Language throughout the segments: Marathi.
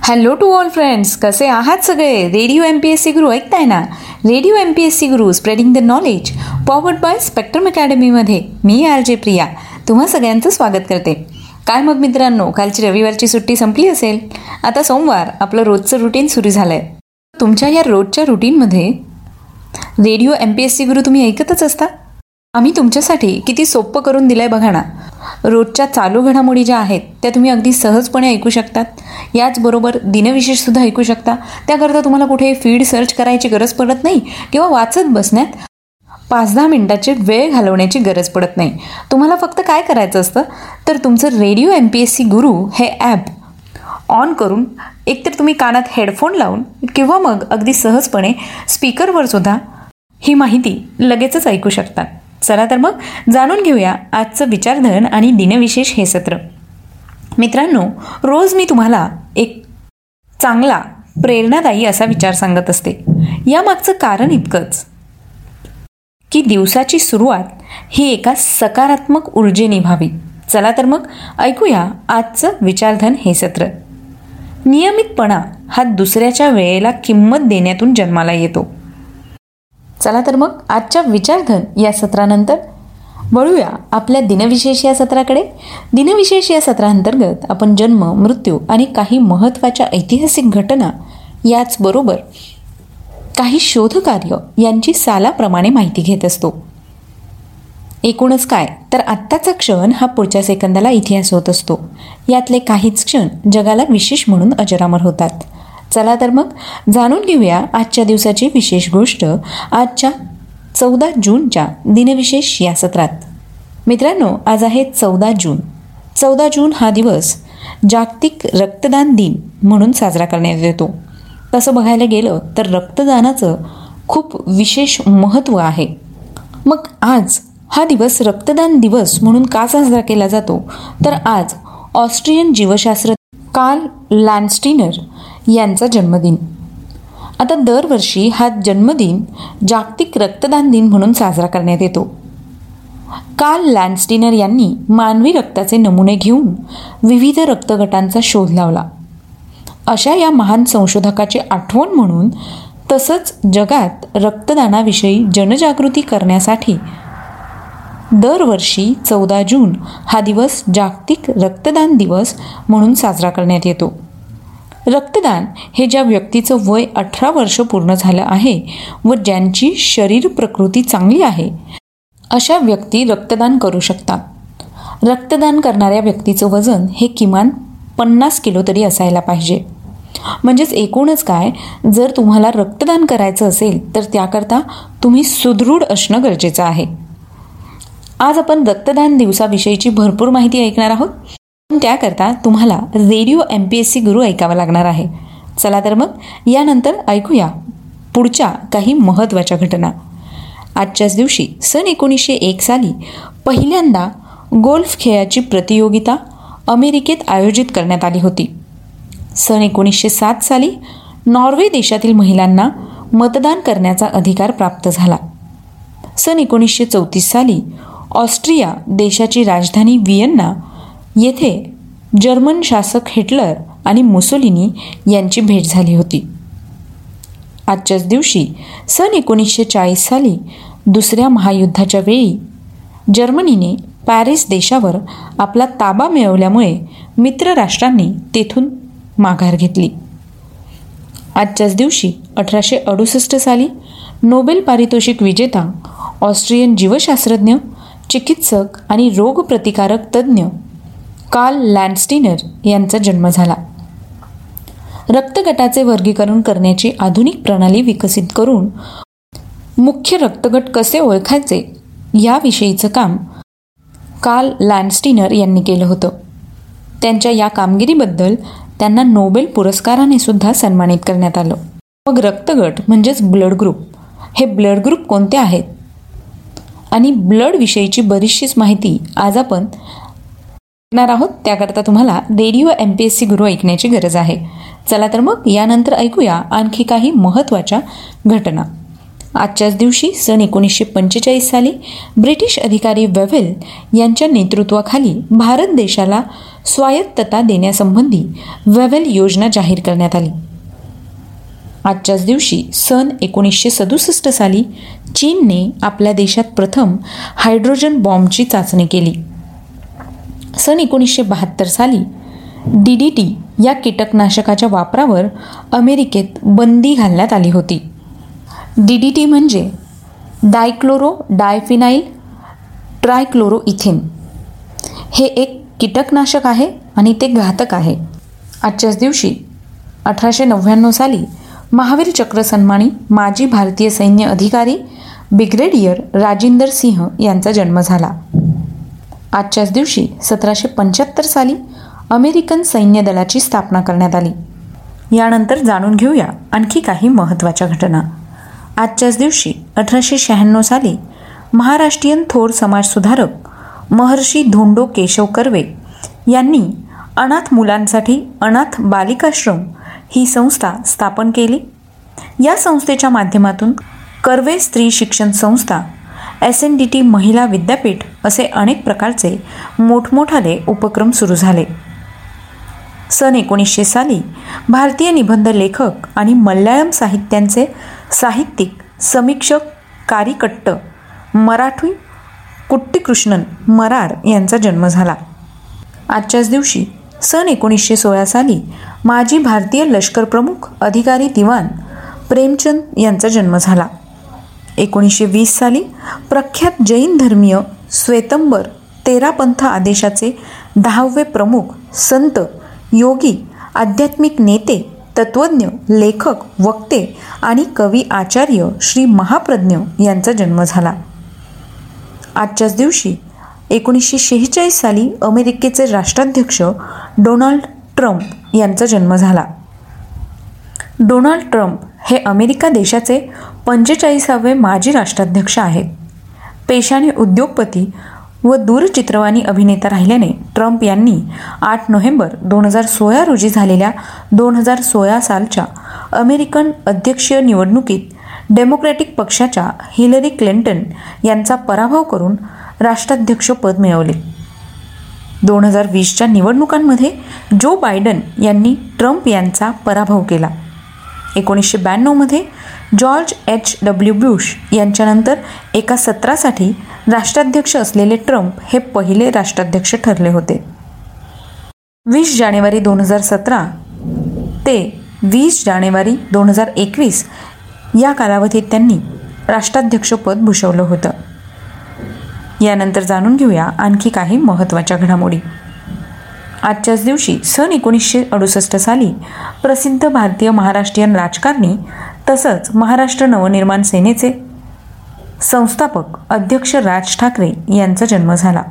हॅलो टू ऑल फ्रेंड्स कसे आहात सगळे? Radio M P S C Guru ऐकताय ना? Radio M P S C Guru spreading the knowledge powered by Spectrum अकॅडमीमध्ये मी आर जे प्रिया. तुम्हा सगळ्यांचं स्वागत करते. काय मग मित्रांनो कालची रविवारची सुट्टी संपली असेल? आता सोमवार आपलं रोजचं रुटीन सुरू झालं आहे तुमच्या या रोजच्या रुटीनमध्ये radio M P S C Guru तुम्ही ऐकतच असता? आम्ही तुमच्यासाठी किती सोपं करून दिलं आहे बघा ना. रोजच्या चालू घडामोडी ज्या आहेत त्या तुम्ही अगदी सहजपणे ऐकू शकतात. याचबरोबर दिनविशेषसुद्धा ऐकू शकता. त्याकरता तुम्हाला कुठे फीड सर्च करायची गरज पडत नाही किंवा वाचत बसण्यात पाच दहा मिनटाची वेळ घालवण्याची गरज पडत नाही. तुम्हाला फक्त काय करायचं असतं? तर तुमचं radio M P S C Guru हे ॲप ऑन करून एकतर तुम्ही कानात हेडफोन लावून किंवा मग अगदी सहजपणे स्पीकरवर सुद्धा ही माहिती लगेचच ऐकू शकतात. चला तर मग जाणून घेऊया आजचं विचारधन आणि दिनविशेष हे सत्र. मित्रांनो रोज मी तुम्हाला एक चांगला प्रेरणादायी असा विचार सांगत असते. यामागचं कारण इतकंच की दिवसाची सुरुवात ही एका सकारात्मक ऊर्जेने व्हावी. चला तर मग ऐकूया आजचं विचारधन हे सत्र. नियमितपणा हा दुसऱ्याच्या वेळेला किंमत देण्यातून जन्माला येतो. चला तर मग आजच्या विचारधन या सत्रानंतर वळूया आपल्या दिनविशेष या सत्राकडे. दिनविशेष या सत्रांतर्गत आपण जन्म मृत्यू आणि काही महत्त्वाच्या ऐतिहासिक घटना याचबरोबर काही शोधकार्य यांची सालाप्रमाणे माहिती घेत असतो. एकूणच काय? तर आत्ताचा क्षण हा पुढच्या सेकंदाला इतिहास होत असतो. यातले काहीच क्षण जगाला विशेष म्हणून अजरामर होतात. चला तर मग जाणून घेऊया आजच्या दिवसाची विशेष गोष्ट आजच्या चौदा जूनच्या दिनविशेष या सत्रात. मित्रांनो आज आहे चौदा जून. चौदा जून हा दिवस जागतिक रक्तदान दिन म्हणून साजरा करण्यात येतो. तसं बघायला गेलं तर रक्तदानाचं खूप विशेष महत्त्व आहे. मग आज हा दिवस रक्तदान दिवस म्हणून का साजरा केला जातो? तर आज ऑस्ट्रियन जीवशास्त्र कार्ल लॅन्स्टिनर यांचा जन्मदिन. आता दरवर्षी हा जन्मदिन जागतिक रक्तदान दिन म्हणून साजरा करण्यात येतो. काल लँडस्टिनर यांनी मानवी रक्ताचे नमुने घेऊन विविध रक्तगटांचा शोध लावला. अशा या महान संशोधकाची आठवण म्हणून तसंच जगात रक्तदानाविषयी जनजागृती करण्यासाठी दरवर्षी चौदा जून हा दिवस जागतिक रक्तदान दिवस म्हणून साजरा करण्यात येतो. रक्तदान हे ज्या व्यक्तीचं वय अठरा वर्ष पूर्ण झालं आहे व ज्यांची शरीर प्रकृती चांगली आहे अशा व्यक्ती रक्तदान करू शकतात. रक्तदान करणाऱ्या व्यक्तीचं वजन हे किमान पन्नास किलो तरी असायला पाहिजे. म्हणजेच एकूणच काय जर तुम्हाला रक्तदान करायचं असेल तर त्याकरता तुम्ही सुदृढ असणं गरजेचं आहे. आज आपण रक्तदान दिवसाविषयीची भरपूर माहिती ऐकणार आहोत. त्याकरता तुम्हाला radio M P S C Guru ऐकावा लागणार आहे. चला तर मग यानंतर ऐकूया पुढच्या काही महत्त्वाच्या घटना. आजच्याच दिवशी सन एकोणीसशे एक साली पहिल्यांदा गोल्फ खेळाची प्रतियोगिता अमेरिकेत आयोजित करण्यात आली होती. सन एकोणीसशे सात साली नॉर्वे देशातील महिलांना मतदान करण्याचा अधिकार प्राप्त झाला. सन एकोणीसशे चौतीस साली ऑस्ट्रिया देशाची राजधानी वियन्ना येथे जर्मन शासक हिटलर आणि मुसोलिनी यांची भेट झाली होती. आजच्याच दिवशी सन एकोणीसशे चाळीस साली दुसऱ्या महायुद्धाच्या वेळी जर्मनीने पॅरिस देशावर आपला ताबा मिळवल्यामुळे मित्र राष्ट्रांनी तेथून माघार घेतली. आजच्याच दिवशी अठराशे अडुसष्ट साली नोबेल पारितोषिक विजेता ऑस्ट्रियन जीवशास्त्रज्ञ चिकित्सक आणि रोगप्रतिकारक तज्ज्ञ कार्ल लँडस्टिनर यांचा जन्म झाला. रक्तगटाचे वर्गीकरण करण्याची आधुनिक प्रणाली विकसित करून मुख्य रक्तगट कसे ओळखायचे याविषयीचं काम कार्ल लँडस्टिनर यांनी केलं होतं. त्यांच्या या कामगिरीबद्दल त्यांना नोबेल पुरस्काराने सुद्धा सन्मानित करण्यात आलं. मग रक्तगट म्हणजेच ब्लड ग्रुप हे ब्लड ग्रुप कोणते आहेत? आणि ब्लड विषयीची बरीचशीच माहिती आज आपण ऐकणार आहोत. त्याकरता तुम्हाला radio M P S C Guru ऐकण्याची गरज आहे. चला तर मग यानंतर ऐकूया आणखी काही महत्त्वाच्या घटना. आजच्याच दिवशी सन एकोणीसशे पंचेचाळीस साली ब्रिटिश अधिकारी वेव्हेल यांच्या नेतृत्वाखाली भारत देशाला स्वायत्तता देण्यासंबंधी वेव्हेल योजना जाहीर करण्यात आली. आजच्याच दिवशी सन एकोणीसशे सदुसष्ट साली चीनने आपल्या देशात प्रथम हायड्रोजन बॉम्बची चाचणी केली. सन एकोणीसशे बहात्तर साली डी डी टी या कीटकनाशकाच्या वापरावर अमेरिकेत बंदी घालण्यात आली होती. डी डी टी म्हणजे डायक्लोरो डायफिनाईल ट्रायक्लोरो इथेन हे एक कीटकनाशक आहे आणि ते घातक आहे. आजच्याच दिवशी अठराशे नव्याण्णव साली महावीर चक्र सन्मानी माजी भारतीय सैन्य अधिकारी ब्रिगेडियर राजेंदर सिंह यांचा जन्म झाला. आजच्याच दिवशी सतराशे पंच्याहत्तर साली अमेरिकन सैन्य दलाची स्थापना करण्यात आली. यानंतर जाणून घेऊया आणखी काही महत्त्वाच्या घटना. आजच्याच दिवशी अठराशे शहाण्णव साली महाराष्ट्रीयन थोर समाजसुधारक महर्षी धोंडो केशव कर्वे यांनी अनाथ मुलांसाठी अनाथ बालिकाश्रम ही संस्था स्थापन केली. या संस्थेच्या माध्यमातून कर्वे स्त्री शिक्षण संस्था एस एन डी टी महिला विद्यापीठ असे अनेक प्रकारचे मोठमोठाले उपक्रम सुरू झाले. सन एकोणीसशे साली भारतीय निबंध लेखक आणि मल्याळम साहित्यांचे साहित्यिक समीक्षक कारिकट्ट मराठी कुट्टीकृष्णन मरार यांचा जन्म झाला. आजच्याच दिवशी सन एकोणीसशे सोळा साली माजी भारतीय लष्कर प्रमुख अधिकारी दिवान प्रेमचंद यांचा जन्म झाला. एकोणीसशे वीस साली प्रख्यात जैन धर्मीय श्वेतंबर तेरापंथ आदेशाचे दहावे प्रमुख संत योगी आध्यात्मिक नेते तत्वज्ञ लेखक वक्ते आणि कवी आचार्य श्री महाप्रज्ञ यांचा जन्म झाला. आजच्याच दिवशी एकोणीसशे शेहेचाळीस साली अमेरिकेचे राष्ट्राध्यक्ष डोनाल्ड ट्रम्प यांचा जन्म झाला. डोनाल्ड ट्रम्प हे अमेरिका देशाचे पंचेचाळीसावे माजी राष्ट्राध्यक्ष आहेत. पेशाने उद्योगपती व दूरचित्रवाणी अभिनेता राहिल्याने ट्रम्प यांनी आठ नोव्हेंबर दोन हजार सोळा रोजी झालेल्या दोन हजार सोळा सालच्या अमेरिकन अध्यक्षीय निवडणुकीत डेमोक्रॅटिक पक्षाच्या हिलरी क्लिंटन यांचा पराभव करून राष्ट्राध्यक्षपद मिळवले. दोन हजार वीसच्या निवडणुकांमध्ये जो बायडन यांनी ट्रम्प यांचा पराभव केला. एकोणीसशे ब्याण्णवमध्ये जॉर्ज एच. डब्ल्यू. ब्युश यांच्यानंतर एका सत्रासाठी राष्ट्राध्यक्ष असलेले ट्रम्प हे पहिले राष्ट्राध्यक्ष ठरले होते. वीस जानेवारी दोन हजार सतरा ते वीस जानेवारी दोन हजार एकवीस या कालावधीत त्यांनी राष्ट्राध्यक्षपद भूषवलं होतं. यानंतर जाणून घेऊया आणखी काही महत्त्वाच्या घडामोडी. आजच्याच दिवशी सन एकोणीसशे अडुसष्ट साली प्रसिद्ध भारतीय महाराष्ट्रीयन राजकारणी तसंच महाराष्ट्र नवनिर्माण सेनेचे संस्थापक अध्यक्ष राज ठाकरे यांचा जन्म झाला.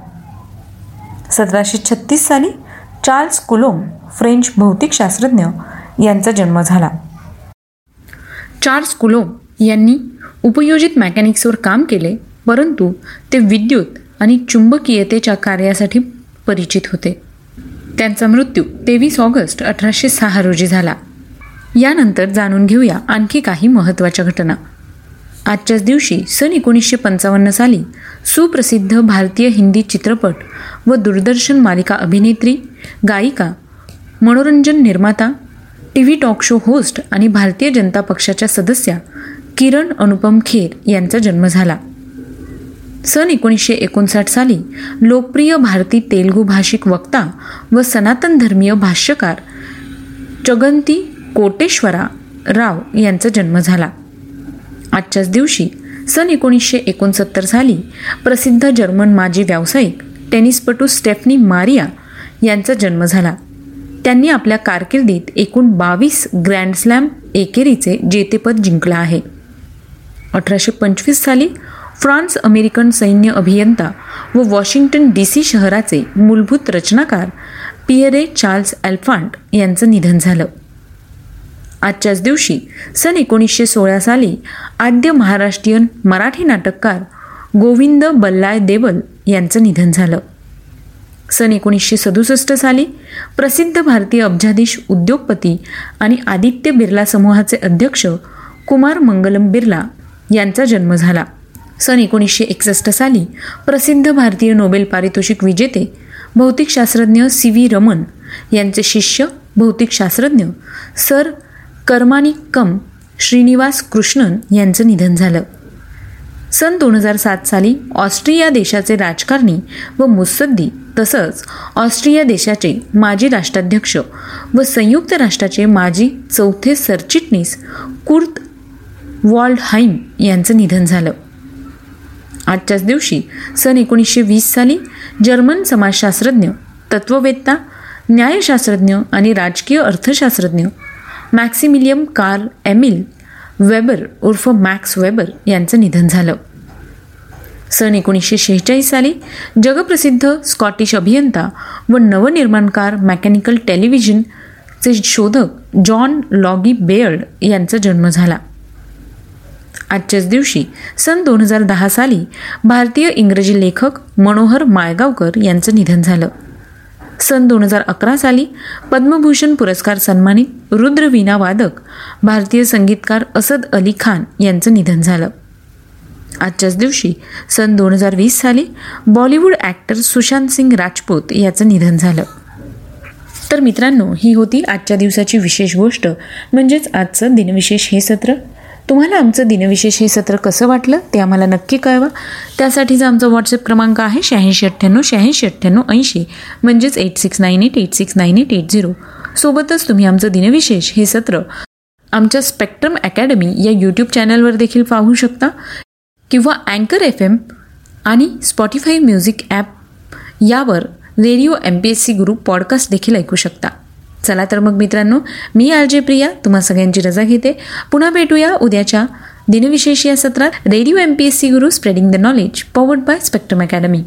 सतराशे छत्तीस साली चार्ल्स कुलोम फ्रेंच भौतिकशास्त्रज्ञ यांचा जन्म झाला. चार्ल्स कुलोम यांनी उपयोजित मेकॅनिक्सवर काम केले परंतु ते विद्युत आणि चुंबकीयतेच्या कार्यासाठी परिचित होते. त्यांचा मृत्यू तेवीस ऑगस्ट अठराशे सहा रोजी झाला. यानंतर जाणून घेऊया आणखी काही महत्त्वाच्या घटना. आजच्याच दिवशी सन एकोणीसशे पंचावन्न साली सुप्रसिद्ध भारतीय हिंदी चित्रपट व दूरदर्शन मालिका अभिनेत्री गायिका मनोरंजन निर्माता T V talk show host आणि भारतीय जनता पक्षाच्या सदस्या किरण अनुपम खेर यांचा जन्म झाला. सन एकोणीसशे एकोणसाठ साली लोकप्रिय भारती तेलुगू भाषिक वक्ता व सनातन धर्मीय भाष्यकार चगंती कोटेश्वरा राव यांचा जन्म झाला. आजच्याच दिवशी सन एकोणीसशे एकोणसत्तर साली प्रसिद्ध जर्मन माजी व्यावसायिक टेनिसपटू स्टेफनी मारिया यांचा जन्म झाला. त्यांनी आपल्या कारकिर्दीत एकूण बावीस ग्रँडस्लॅम एकेरीचे जेतेपद जिंकलं आहे. अठराशे पंचवीस साली फ्रान्स अमेरिकन सैन्य अभियंता व वॉशिंग्टन डी सी शहराचे मूलभूत रचनाकार पियरे चार्ल्स अल्फांट यांचं निधन झालं. आजच्याच दिवशी सन एकोणीसशे सोळा साली आद्य महाराष्ट्रीयन मराठी नाटककार गोविंद बल्लाय देवल यांचं निधन झालं. सन एकोणीसशे सदुसष्ट साली प्रसिद्ध भारतीय अब्जाधीश उद्योगपती आणि आदित्य बिर्ला समूहाचे अध्यक्ष कुमार मंगलम बिर्ला यांचा जन्म झाला. सन एकोणीसशे एकसष्ट साली प्रसिद्ध भारतीय नोबेल पारितोषिक विजेते भौतिकशास्त्रज्ञ सी व्ही रमन यांचे शिष्य भौतिकशास्त्रज्ञ सर कर्मानिकम श्रीनिवास कृष्णन यांचं निधन झालं. सन दोन हजार सात साली ऑस्ट्रिया देशाचे राजकारणी व मुत्सद्दी तसंच ऑस्ट्रिया देशाचे माजी राष्ट्राध्यक्ष व संयुक्त राष्ट्राचे माजी चौथे सरचिटणीस कुर्त वॉल्डहाईम यांचं निधन झालं. आजच्याच दिवशी सन एकोणीसशे वीस साली जर्मन समाजशास्त्रज्ञ तत्ववेत्ता न्यायशास्त्रज्ञ आणि राजकीय अर्थशास्त्रज्ञ मॅक्सिमिलियम कार्ल एमिल वेबर उर्फ मॅक्स वेबर यांचं निधन झालं. सन एकोणीसशे शेहेचाळीस साली जगप्रसिद्ध स्कॉटिश अभियंता व नवनिर्माणकार मेकॅनिकल टेलिव्हिजनचे शोधक जॉन लॉगी बेअर्ड यांचा जन्म झाला. आजच्याच दिवशी सन दोन हजार दहा साली भारतीय इंग्रजी लेखक मनोहर मायगावकर यांचं निधन झालं. सन दोन हजार अकरा साली पद्मभूषण पुरस्कार सन्मानित रुद्रवीणा वादक भारतीय संगीतकार असद अली खान यांचं निधन झालं. आजच्याच दिवशी सन दोन हजार वीस साली बॉलिवूड ॲक्टर सुशांत सिंग राजपूत याचं निधन झालं. तर मित्रांनो ही होती आजच्या दिवसाची विशेष गोष्ट म्हणजेच आजचं दिनविशेष हे सत्र. तुम्हाला आमचं दिनविशेष हे सत्र कसं वाटलं ते आम्हाला नक्की कळवा. त्यासाठीचा आमचा व्हॉट्सअप क्रमांक आहे शहाऐंशी अठ्ठ्याण्णव शहाऐंशी अठ्ठ्याण्णव ऐंशी. म्हणजेच eight six nine eight eight six nine eight eight zero सोबतच तुम्ही आमचं दिनविशेष हे सत्र आमच्या स्पेक्ट्रम अकॅडमी या यूट्यूब चॅनलवर देखील पाहू शकता. किंवा अँकर एफ एम आणि स्पॉटीफाय म्युझिक ॲप यावर radio M P S C group podcast देखील ऐकू शकता. चला तर मग मित्रांनो मी आर जे प्रिया तुम्हा सगळ्यांची रजा घेते. पुन्हा भेटूया उद्याच्या दिनविशेष या सत्रात. Radio M P S C Guru spreading the knowledge powered by Spectrum Academy